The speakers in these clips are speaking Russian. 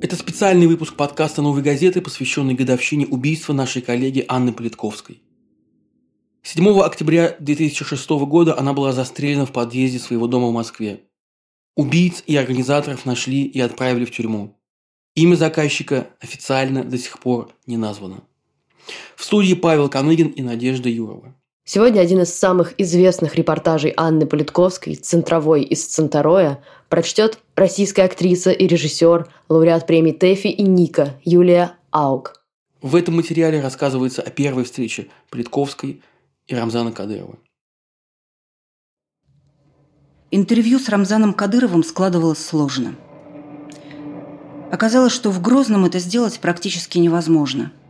Это специальный выпуск подкаста «Новой газеты», посвященный годовщине убийства нашей коллеги Анны Политковской. 7 октября 2006 года она была застрелена в подъезде своего дома в Москве. Убийц и организаторов нашли и отправили в тюрьму. Имя заказчика официально до сих пор не названо. В студии Павел Каныгин и Надежда Юрова. Сегодня один из самых известных репортажей Анны Политковской, центровой из Центароя, прочтет российская актриса и режиссер, лауреат премии ТЭФИ и Ника Юлия Аук. В этом материале рассказывается о первой встрече Политковской и Рамзана Кадырова. Интервью с Рамзаном Кадыровым складывалось сложно. Оказалось, что в Грозном это сделать практически невозможно –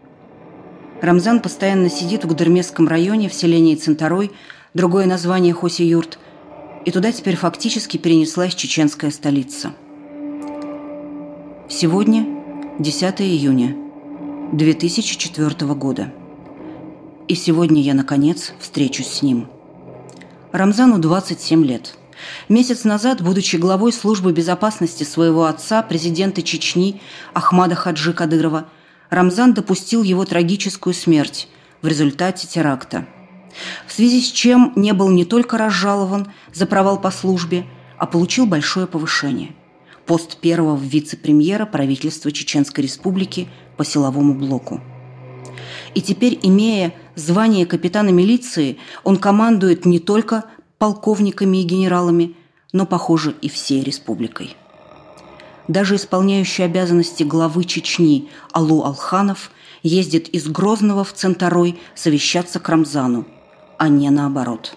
Рамзан постоянно сидит в Гудермесском районе в селении Центарой, другое название Хоси-Юрт, и туда теперь фактически перенеслась чеченская столица. Сегодня 10 июня 2004 года. И сегодня я, наконец, встречусь с ним. Рамзану 27 лет. Месяц назад, будучи главой службы безопасности своего отца, президента Чечни Ахмада Хаджи Кадырова – Рамзан допустил его трагическую смерть в результате теракта. В связи с чем не был не только разжалован за провал по службе, а получил большое повышение. Пост первого вице-премьера правительства Чеченской Республики по силовому блоку. И теперь, имея звание капитана милиции, он командует не только полковниками и генералами, но, похоже, и всей республикой. Даже исполняющий обязанности главы Чечни Алу Алханов ездит из Грозного в Центарой совещаться к Рамзану, а не наоборот.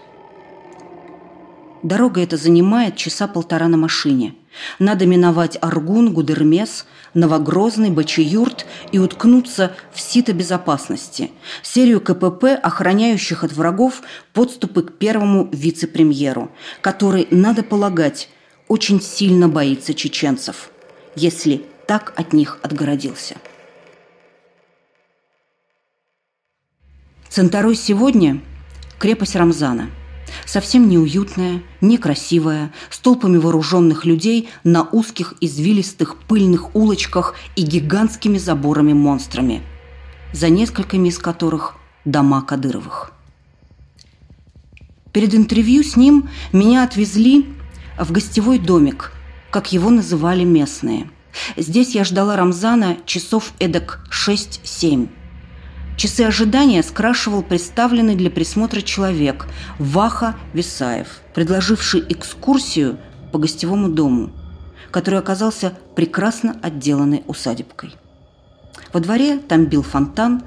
Дорога эта занимает часа полтора на машине. Надо миновать Аргун, Гудермес, Новогрозный, Бачиюрт и уткнуться в сито безопасности, серию КПП, охраняющих от врагов подступы к первому вице-премьеру, который, надо полагать, очень сильно боится чеченцев если так от них отгородился. Центарой сегодня – крепость Рамзана. Совсем неуютная, некрасивая, с толпами вооруженных людей на узких извилистых пыльных улочках и гигантскими заборами-монстрами, за несколькими из которых – дома Кадыровых. Перед интервью с ним меня отвезли в гостевой домик – как его называли местные. Здесь я ждала Рамзана часов эдак 6-7. Часы ожидания скрашивал представленный для присмотра человек Ваха Висаев, предложивший экскурсию по гостевому дому, который оказался прекрасно отделанной усадебкой. Во дворе там бил фонтан,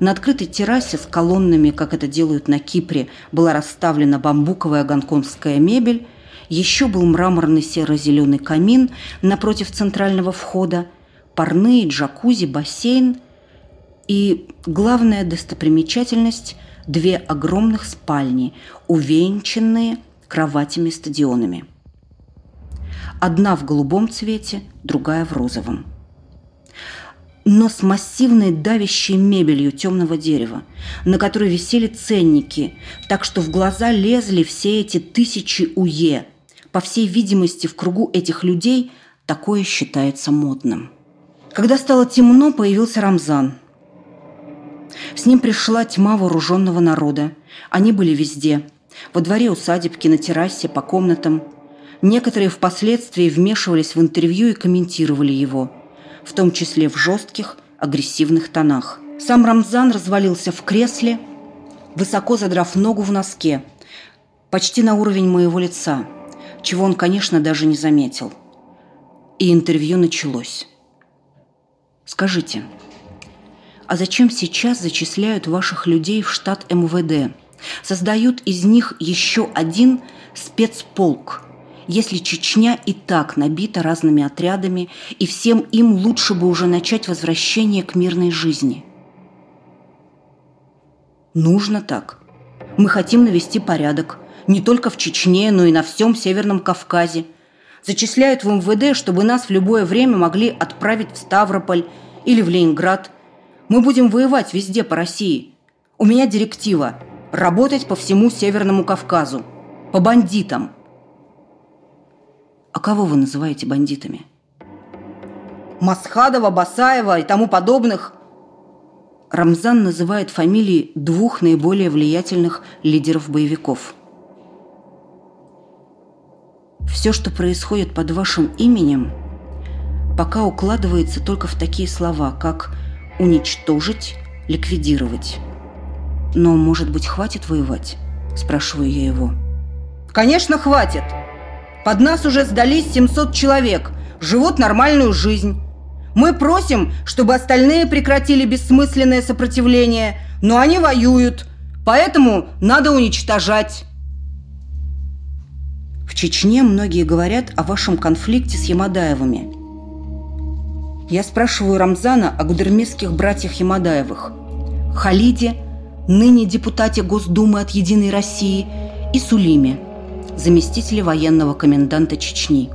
на открытой террасе с колоннами, как это делают на Кипре, была расставлена бамбуковая гонконгская мебель, еще был мраморный серо-зеленый камин напротив центрального входа, парные, джакузи, бассейн и главная достопримечательность – две огромных спальни, увенчанные кроватями-стадионами. Одна в голубом цвете, другая в розовом – но с массивной давящей мебелью темного дерева, на которой висели ценники, так что в глаза лезли все эти тысячи уе, по всей видимости, в кругу этих людей такое считается модным. Когда стало темно, появился Рамзан. С ним пришла тьма вооруженного народа. Они были везде. Во дворе усадебки, на террасе, по комнатам. Некоторые впоследствии вмешивались в интервью и комментировали его, в том числе в жестких, агрессивных тонах. Сам Рамзан развалился в кресле, высоко задрав ногу в носке, почти на уровень моего лица – чего он, конечно, даже не заметил. И интервью началось. Скажите, а зачем сейчас зачисляют ваших людей в штат МВД? Создают из них еще один спецполк, если Чечня и так набита разными отрядами, и всем им лучше бы уже начать возвращение к мирной жизни. Нужно так. Мы хотим навести порядок – не только в Чечне, но и на всем Северном Кавказе. Зачисляют в МВД, чтобы нас в любое время могли отправить в Ставрополь или в Ленинград. Мы будем воевать везде по России. У меня директива – работать по всему Северному Кавказу. По бандитам. А кого вы называете бандитами? Масхадова, Басаева и тому подобных. Рамзан называет фамилии двух наиболее влиятельных лидеров боевиков. Все, что происходит под вашим именем, пока укладывается только в такие слова, как «уничтожить», «ликвидировать». «Но, может быть, хватит воевать?» – спрашиваю я его. «Конечно, хватит! Под нас уже сдались 700 человек, живут нормальную жизнь. Мы просим, чтобы остальные прекратили бессмысленное сопротивление, но они воюют, поэтому надо уничтожать». В Чечне многие говорят о вашем конфликте с Ямадаевыми. Я спрашиваю Рамзана о гудермесских братьях Ямадаевых. Халиде, ныне депутате Госдумы от «Единой России», и Сулиме, заместителе военного коменданта Чечни.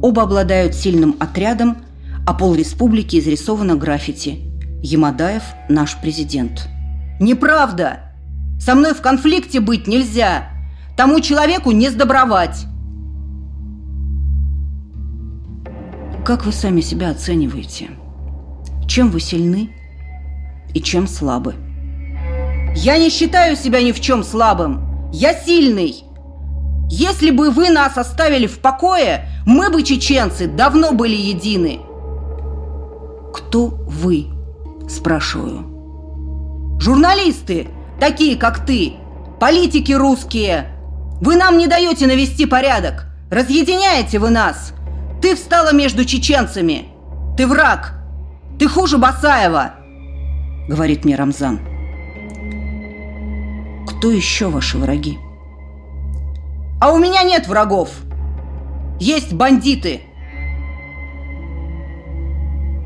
Оба обладают сильным отрядом, а пол республики изрисовано граффити «Ямадаев – наш президент». «Неправда! Со мной в конфликте быть нельзя!» Тому человеку не сдобровать. Как вы сами себя оцениваете? Чем вы сильны и чем слабы? Я не считаю себя ни в чем слабым. Я сильный. Если бы вы нас оставили в покое, мы бы, чеченцы, давно были едины. Кто вы? Спрашиваю. Журналисты, такие как ты, политики русские, вы нам не даете навести порядок. Разъединяете вы нас. Ты встала между чеченцами. Ты враг. Ты хуже Басаева, говорит мне Рамзан. Кто еще ваши враги? А у меня нет врагов. Есть бандиты.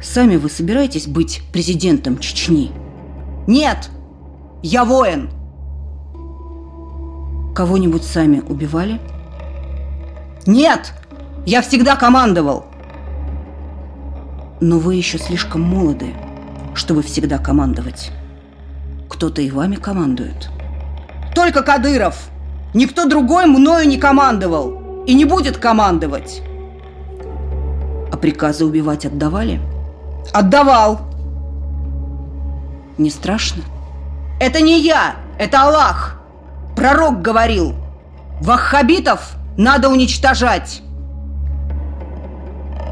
Сами вы собираетесь быть президентом Чечни? Нет. Я воин. Кого-нибудь сами убивали? Нет! Я всегда командовал! Но вы еще слишком молоды, чтобы всегда командовать. Кто-то и вами командует. Только Кадыров! Никто другой мною не командовал и не будет командовать. А приказы убивать отдавали? Отдавал. Не страшно? Это не я, это Аллах. Пророк говорил, ваххабитов надо уничтожать.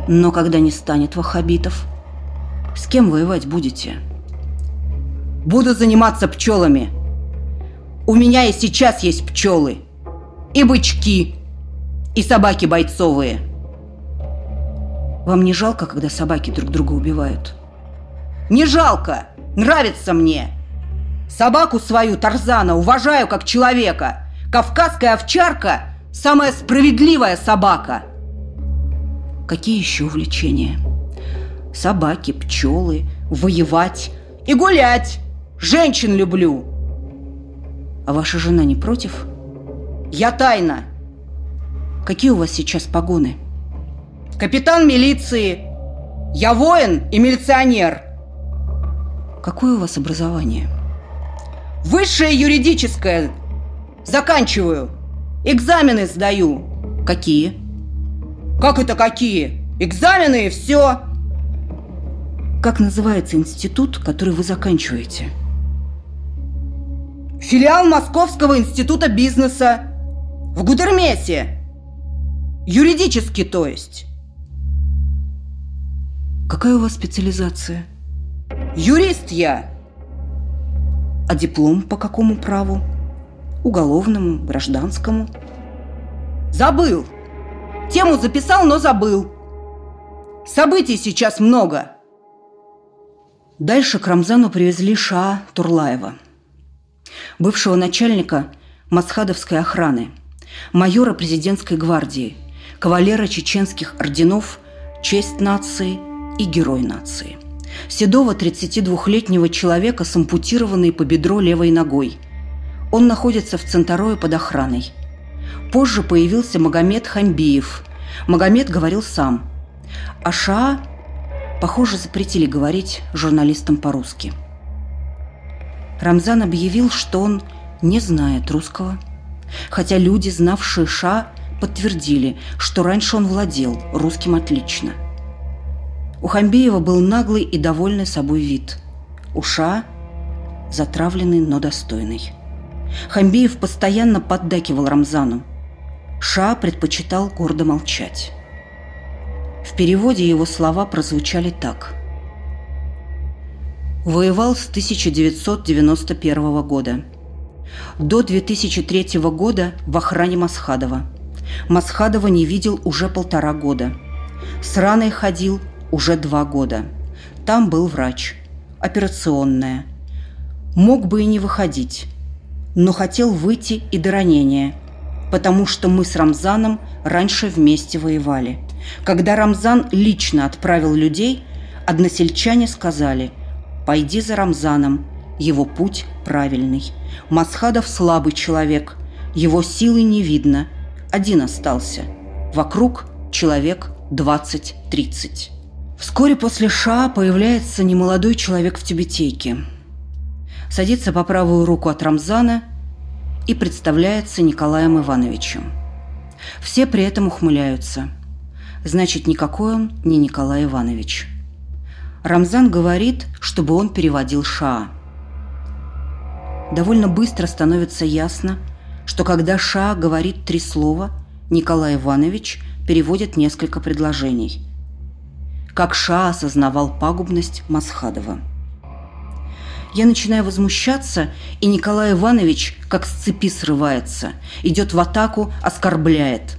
Но когда не станет ваххабитов, с кем воевать будете? Буду заниматься пчелами. У меня и сейчас есть пчелы. И бычки. И собаки бойцовые. Вам не жалко, когда собаки друг друга убивают? Не жалко. Нравится мне. Собаку свою, Тарзана, уважаю как человека. Кавказская овчарка – самая справедливая собака. Какие еще увлечения? Собаки, пчелы, воевать и гулять. Женщин люблю. А ваша жена не против? Я тайна. Какие у вас сейчас погоны? Капитан милиции. Я воин и милиционер. Какое у вас образование? Высшее юридическое. Заканчиваю. Экзамены сдаю. Какие? Как это какие? Экзамены и все. Как называется институт, который вы заканчиваете? Филиал Московского института бизнеса. В Гудермесе. Юридически, то есть. Какая у вас специализация? Юрист я. А диплом по какому праву? Уголовному, гражданскому? Забыл. Тему записал, но забыл. Событий сейчас много. Дальше к Рамзану привезли Ша Турлаева, бывшего начальника Масхадовской охраны, майора президентской гвардии, кавалера чеченских орденов, честь нации и герой нации – седого 32-летнего человека с ампутированной по бедро левой ногой. Он находится в Центарое под охраной. Позже появился Магомед Хамбиев. Магомед говорил сам. А Шаа, похоже, запретили говорить журналистам по-русски. Рамзан объявил, что он не знает русского, хотя люди, знавшие Ша, подтвердили, что раньше он владел русским отлично. У Хамбиева был наглый и довольный собой вид. У Ша – затравленный, но достойный. Хамбиев постоянно поддакивал Рамзану. Ша предпочитал гордо молчать. В переводе его слова прозвучали так. Воевал с 1991 года. До 2003 года в охране Масхадова. Масхадова не видел уже полтора года. С раной ходил уже два года. Там был врач. Операционная. Мог бы и не выходить, но хотел выйти и до ранения, потому что мы с Рамзаном раньше вместе воевали. Когда Рамзан лично отправил людей, односельчане сказали «Пойди за Рамзаном, его путь правильный. Масхадов слабый человек, его силы не видно, один остался. Вокруг человек 20-30». Вскоре после Ша появляется немолодой человек в тюбетейке – садится по правую руку от Рамзана и представляется Николаем Ивановичем. Все при этом ухмыляются. Значит, никакой он не Николай Иванович. Рамзан говорит, чтобы он переводил Шаа. Довольно быстро становится ясно, что когда Шаа говорит три слова, Николай Иванович переводит несколько предложений. Как Шаа осознавал пагубность Масхадова – я начинаю возмущаться, и Николай Иванович, как с цепи срывается, идет в атаку, оскорбляет.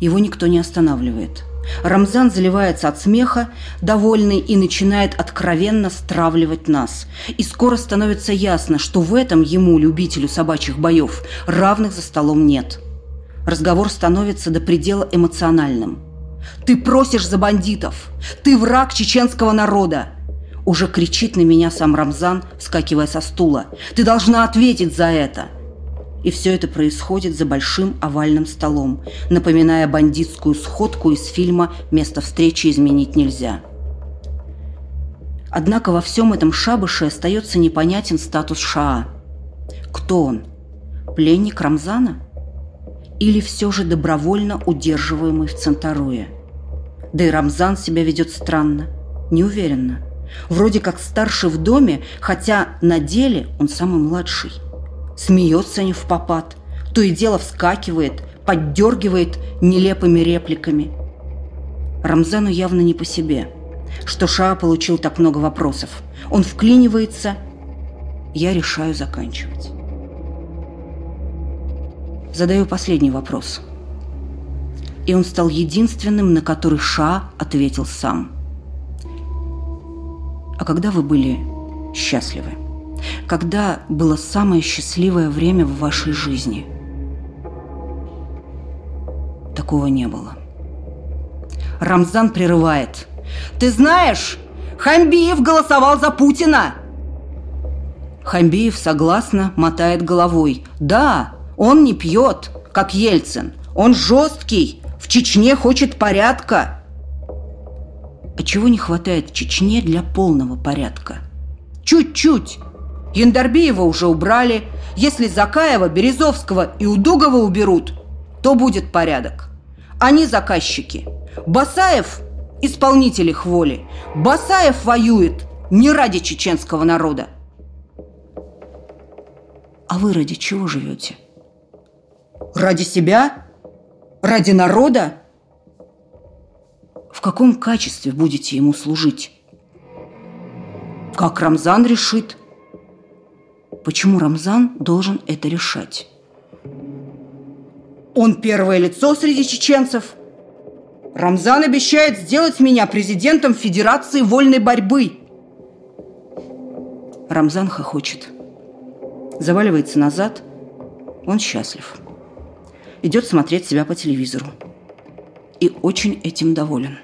Его никто не останавливает. Рамзан заливается от смеха, довольный, и начинает откровенно стравливать нас. И скоро становится ясно, что в этом ему, любителю собачьих боев, равных за столом нет. Разговор становится до предела эмоциональным. «Ты просишь за бандитов! Ты враг чеченского народа! Уже кричит на меня сам Рамзан, вскакивая со стула. «Ты должна ответить за это!» И все это происходит за большим овальным столом, напоминая бандитскую сходку из фильма «Место встречи изменить нельзя». Однако во всем этом шабыше остается непонятен статус Шаа. Кто он? Пленник Рамзана? Или все же добровольно удерживаемый в Центаруе? Да и Рамзан себя ведет странно, неуверенно – Вроде как старший в доме, хотя на деле он самый младший. Смеется не в попад, то и дело вскакивает, поддергивает нелепыми репликами. Рамзану явно не по себе, что Шаа получил так много вопросов. Он вклинивается, я решаю заканчивать. Задаю последний вопрос. И он стал единственным, на который Ша ответил сам – а когда вы были счастливы? Когда было самое счастливое время в вашей жизни? Такого не было. Рамзан прерывает. «Ты знаешь, Хамбиев голосовал за Путина!» Хамбиев согласно мотает головой. «Да, он не пьет, как Ельцин. Он жесткий, в Чечне хочет порядка. А чего не хватает Чечне для полного порядка? Чуть-чуть. Яндарбиева уже убрали. Если Закаева, Березовского и Удугова уберут, то будет порядок. Они заказчики. Басаев – исполнитель их воли. Басаев воюет не ради чеченского народа. А вы ради чего живете? Ради себя? Ради народа? В каком качестве будете ему служить. Как Рамзан решит. Почему Рамзан должен это решать? Он первое лицо среди чеченцев. Рамзан обещает сделать меня президентом Федерации вольной борьбы. Рамзан хохочет. Заваливается назад. Он счастлив. Идет смотреть себя по телевизору. И очень этим доволен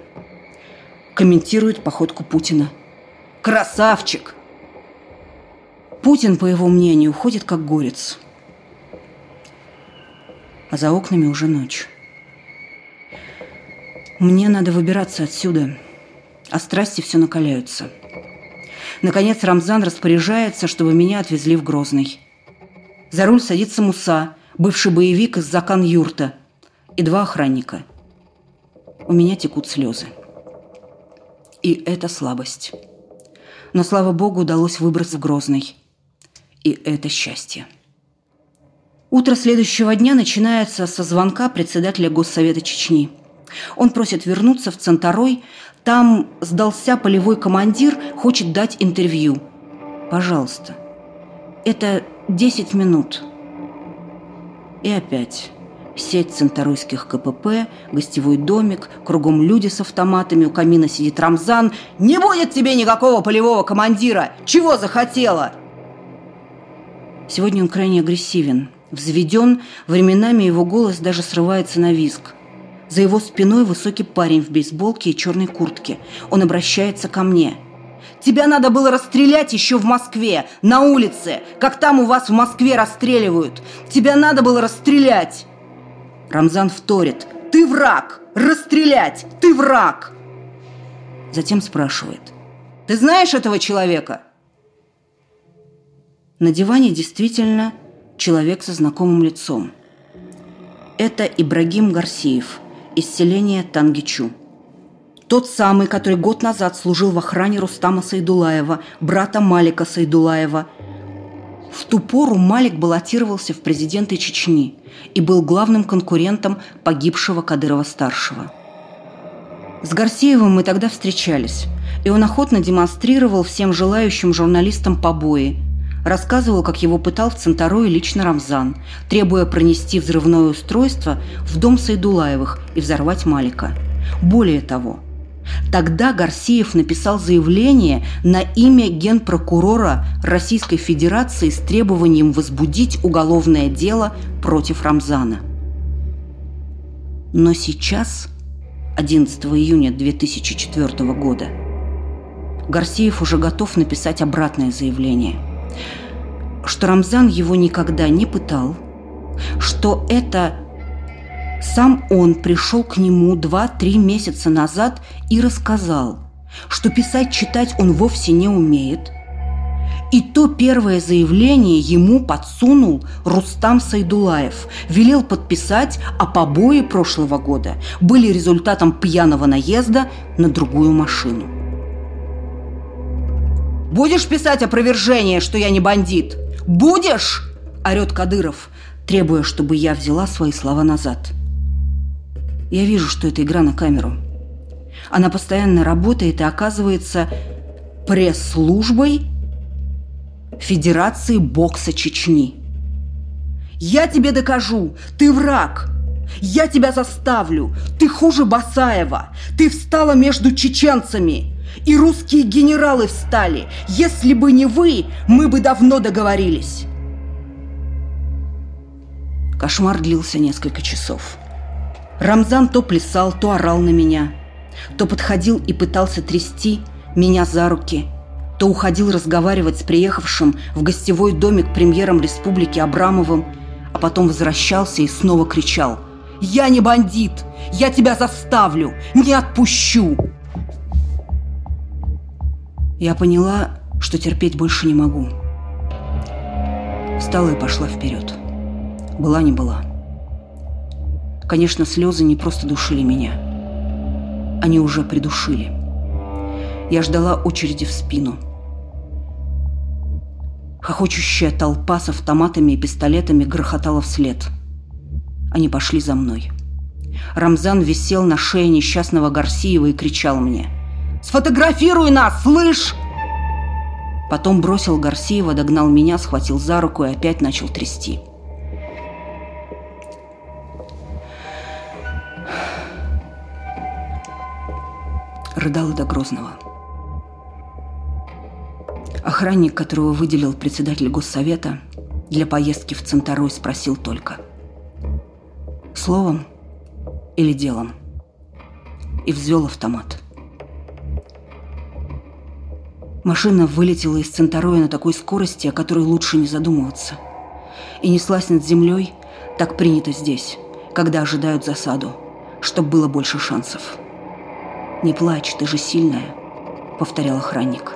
комментирует походку Путина. Красавчик! Путин, по его мнению, ходит как горец. а за окнами уже ночь. Мне надо выбираться отсюда, а страсти все накаляются. Наконец Рамзан распоряжается, чтобы меня отвезли в Грозный. За руль садится Муса, бывший боевик из Закан-Юрта, и два охранника. У меня текут слезы. И это слабость. Но, слава богу, удалось выбраться в Грозный. И это счастье. Утро следующего дня начинается со звонка председателя Госсовета Чечни. Он просит вернуться в Центарой. Там сдался полевой командир, хочет дать интервью. Пожалуйста. Это 10 минут. И опять сеть центаройских КПП, гостевой домик, кругом люди с автоматами, у камина сидит Рамзан. «Не будет тебе никакого полевого командира! Чего захотела?» Сегодня он крайне агрессивен, взведен, временами его голос даже срывается на визг. За его спиной высокий парень в бейсболке и черной куртке. Он обращается ко мне. «Тебя надо было расстрелять еще в Москве, на улице, как там у вас в Москве расстреливают. Тебя надо было расстрелять!» Рамзан вторит. «Ты враг! Расстрелять! Ты враг!» Затем спрашивает. «Ты знаешь этого человека?» На диване действительно человек со знакомым лицом. Это Ибрагим Гарсиев из селения Тангичу. Тот самый, который год назад служил в охране Рустама Сайдулаева, брата Малика Сайдулаева. В ту пору Малик баллотировался в президенты Чечни и был главным конкурентом погибшего Кадырова-старшего. С Гарсеевым мы тогда встречались, и он охотно демонстрировал всем желающим журналистам побои. Рассказывал, как его пытал в Центарое лично Рамзан, требуя пронести взрывное устройство в дом Сайдулаевых и взорвать Малика. Более того, Тогда Гарсиев написал заявление на имя генпрокурора Российской Федерации с требованием возбудить уголовное дело против Рамзана. Но сейчас, 11 июня 2004 года, Гарсиев уже готов написать обратное заявление, что Рамзан его никогда не пытал, что это сам он пришел к нему два-три месяца назад и рассказал, что писать-читать он вовсе не умеет. И то первое заявление ему подсунул Рустам Сайдулаев, велел подписать, а побои прошлого года были результатом пьяного наезда на другую машину. «Будешь писать опровержение, что я не бандит? Будешь?» – орет Кадыров, требуя, чтобы я взяла свои слова назад – я вижу, что это игра на камеру. Она постоянно работает и оказывается пресс-службой Федерации бокса Чечни. Я тебе докажу, ты враг. Я тебя заставлю. Ты хуже Басаева. Ты встала между чеченцами. И русские генералы встали. Если бы не вы, мы бы давно договорились. Кошмар длился несколько часов. Рамзан то плясал, то орал на меня, то подходил и пытался трясти меня за руки, то уходил разговаривать с приехавшим в гостевой домик премьером республики Абрамовым, а потом возвращался и снова кричал «Я не бандит! Я тебя заставлю! Не отпущу!» Я поняла, что терпеть больше не могу. Встала и пошла вперед. Была не была. Конечно, слезы не просто душили меня. Они уже придушили. Я ждала очереди в спину. Хохочущая толпа с автоматами и пистолетами грохотала вслед. Они пошли за мной. Рамзан висел на шее несчастного Гарсиева и кричал мне. «Сфотографируй нас, слышь!» Потом бросил Гарсиева, догнал меня, схватил за руку и опять начал трясти. Рыдала до Грозного. Охранник, которого выделил председатель госсовета для поездки в Центарой, спросил только «Словом или делом?» и взвел автомат. Машина вылетела из Центароя на такой скорости, о которой лучше не задумываться, и неслась над землей, Так принято здесь, когда ожидают засаду, чтобы было больше шансов. «Не плачь, ты же сильная», — повторял охранник.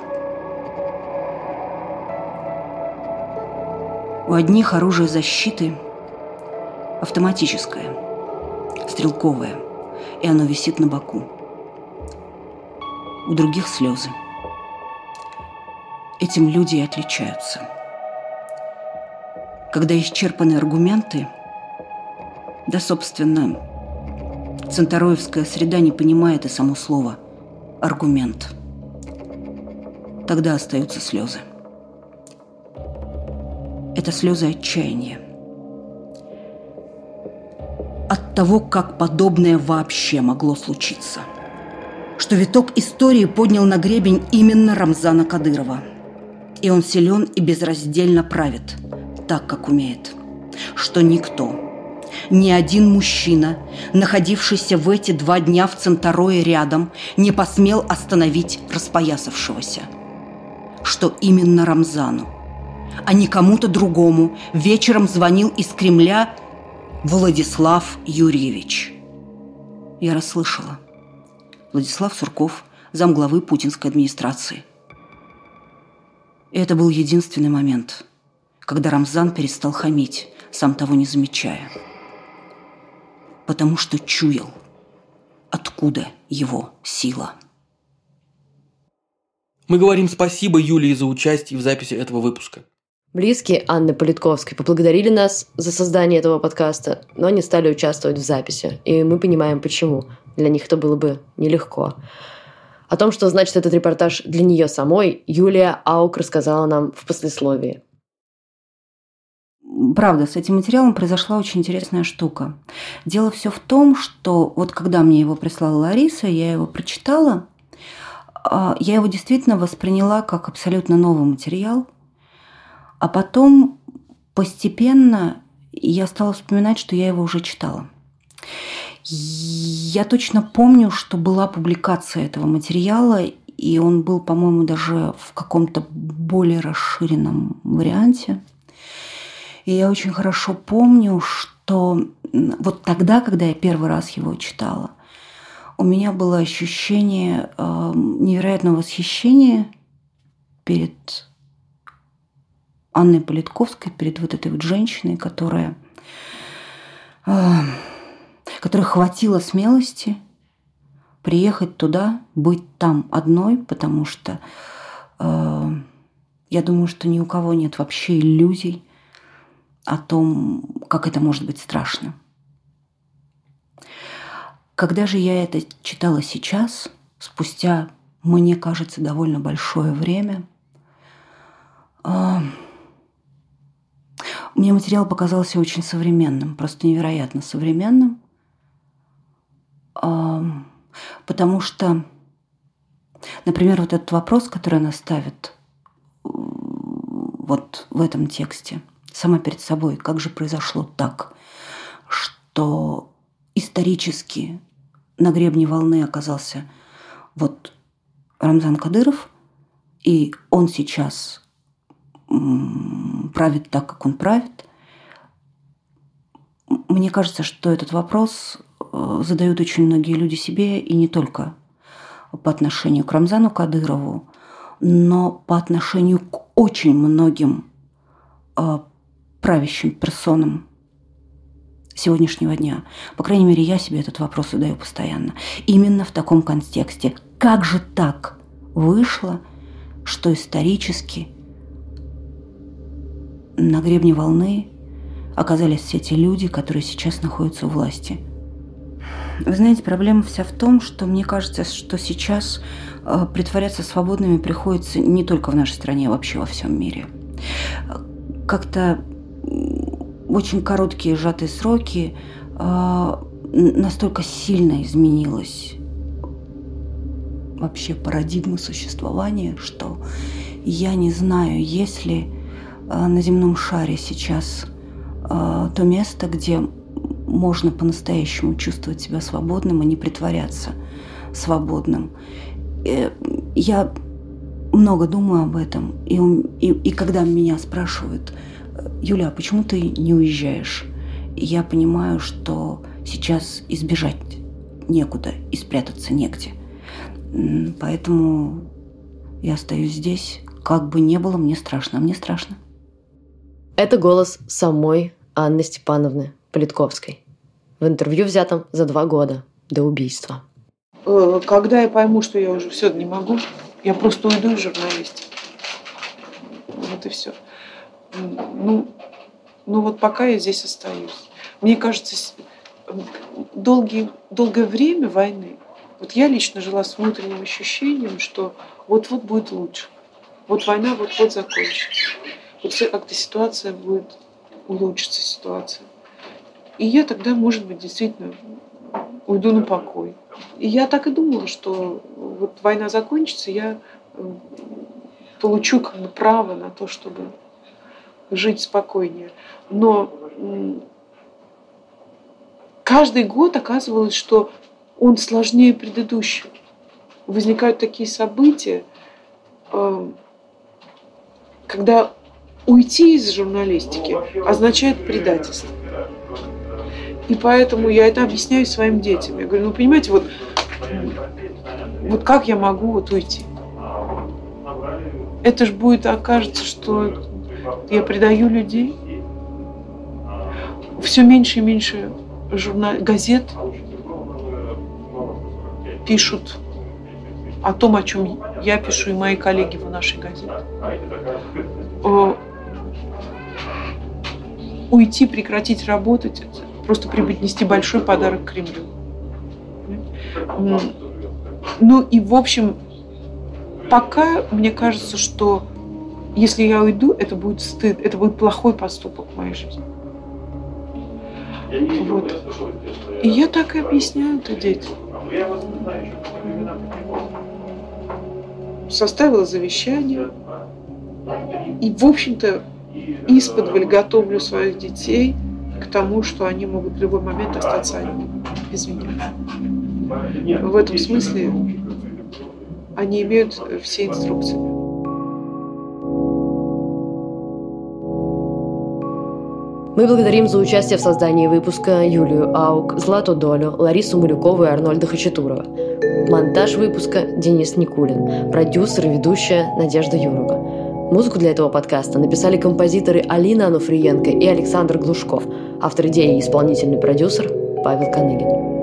У одних оружие защиты автоматическое, стрелковое, и оно висит на боку. У других слезы. Этим люди и отличаются. Когда исчерпаны аргументы, да, собственно, Центароевская среда не понимает и само слово «аргумент». Тогда остаются слезы. Это слезы отчаяния. От того, как подобное вообще могло случиться. Что виток истории поднял на гребень именно Рамзана Кадырова. И он силен и безраздельно правит, так, как умеет. Что никто, ни один мужчина, находившийся в эти два дня в Центарое рядом, не посмел остановить распоясавшегося. Что именно Рамзану, а не кому-то другому, вечером звонил из Кремля Владислав Юрьевич. Я расслышала. Владислав Сурков, замглавы путинской администрации. И это был единственный момент, когда Рамзан перестал хамить, сам того не замечая потому что чуял, откуда его сила. Мы говорим спасибо Юлии за участие в записи этого выпуска. Близкие Анны Политковской поблагодарили нас за создание этого подкаста, но не стали участвовать в записи. И мы понимаем, почему. Для них это было бы нелегко. О том, что значит этот репортаж для нее самой, Юлия Аук рассказала нам в послесловии правда, с этим материалом произошла очень интересная штука. Дело все в том, что вот когда мне его прислала Лариса, я его прочитала, а, я его действительно восприняла как абсолютно новый материал, а потом постепенно я стала вспоминать, что я его уже читала. Я точно помню, что была публикация этого материала, и он был, по-моему, даже в каком-то более расширенном варианте – и я очень хорошо помню, что вот тогда, когда я первый раз его читала, у меня было ощущение э, невероятного восхищения перед Анной Политковской, перед вот этой вот женщиной, которая, э, которая хватило смелости приехать туда, быть там одной, потому что э, я думаю, что ни у кого нет вообще иллюзий о том, как это может быть страшно. Когда же я это читала сейчас, спустя, мне кажется, довольно большое время, а, мне материал показался очень современным, просто невероятно современным, а, потому что, например, вот этот вопрос, который она ставит вот в этом тексте – сама перед собой, как же произошло так, что исторически на гребне волны оказался вот Рамзан Кадыров, и он сейчас правит так, как он правит. Мне кажется, что этот вопрос э, задают очень многие люди себе, и не только по отношению к Рамзану Кадырову, но по отношению к очень многим э, правящим персонам сегодняшнего дня. По крайней мере, я себе этот вопрос задаю постоянно. Именно в таком контексте. Как же так вышло, что исторически на гребне волны оказались все те люди, которые сейчас находятся у власти. Вы знаете, проблема вся в том, что мне кажется, что сейчас э, притворяться свободными приходится не только в нашей стране, а вообще во всем мире. Как-то очень короткие сжатые сроки а, настолько сильно изменилась вообще парадигма существования, что я не знаю, есть ли а, на земном шаре сейчас а, то место, где можно по-настоящему чувствовать себя свободным и не притворяться свободным. Э, я много думаю об этом, и, и, и когда меня спрашивают, Юля, а почему ты не уезжаешь? я понимаю, что сейчас избежать некуда и спрятаться негде. Поэтому я остаюсь здесь. Как бы не было, мне страшно. А мне страшно. Это голос самой Анны Степановны Политковской. В интервью взятом за два года до убийства. Э, когда я пойму, что я уже все не могу, я просто уйду из журналистики. Вот и все. Ну, ну вот пока я здесь остаюсь. Мне кажется, долгие, долгое время войны, вот я лично жила с внутренним ощущением, что вот-вот будет лучше. Вот война вот-вот закончится. Вот как-то ситуация будет улучшиться ситуация. И я тогда, может быть, действительно уйду на покой. И я так и думала, что вот война закончится, я получу как бы право на то, чтобы жить спокойнее. Но каждый год оказывалось, что он сложнее предыдущего. Возникают такие события, э, когда уйти из журналистики означает предательство. И поэтому я это объясняю своим детям. Я говорю, ну понимаете, вот, вот как я могу вот уйти? Это же будет, окажется, что я предаю людей. Все меньше и меньше журнал, газет пишут о том, о чем я пишу и мои коллеги в нашей газете. Уйти, прекратить работать, просто преподнести большой подарок Кремлю. Ну и, в общем, пока мне кажется, что если я уйду, это будет стыд, это будет плохой поступок в моей жизни. Вот. И я так и объясняю это детям. Составила завещание. И, в общем-то, исподволь готовлю своих детей к тому, что они могут в любой момент остаться одни, без меня. В этом смысле они имеют все инструкции. Мы благодарим за участие в создании выпуска Юлию Аук, Злату Долю, Ларису Малюкову и Арнольда Хачатурова. Монтаж выпуска Денис Никулин, продюсер и ведущая Надежда Юрова. Музыку для этого подкаста написали композиторы Алина Ануфриенко и Александр Глушков, автор идеи и исполнительный продюсер Павел Каныгин.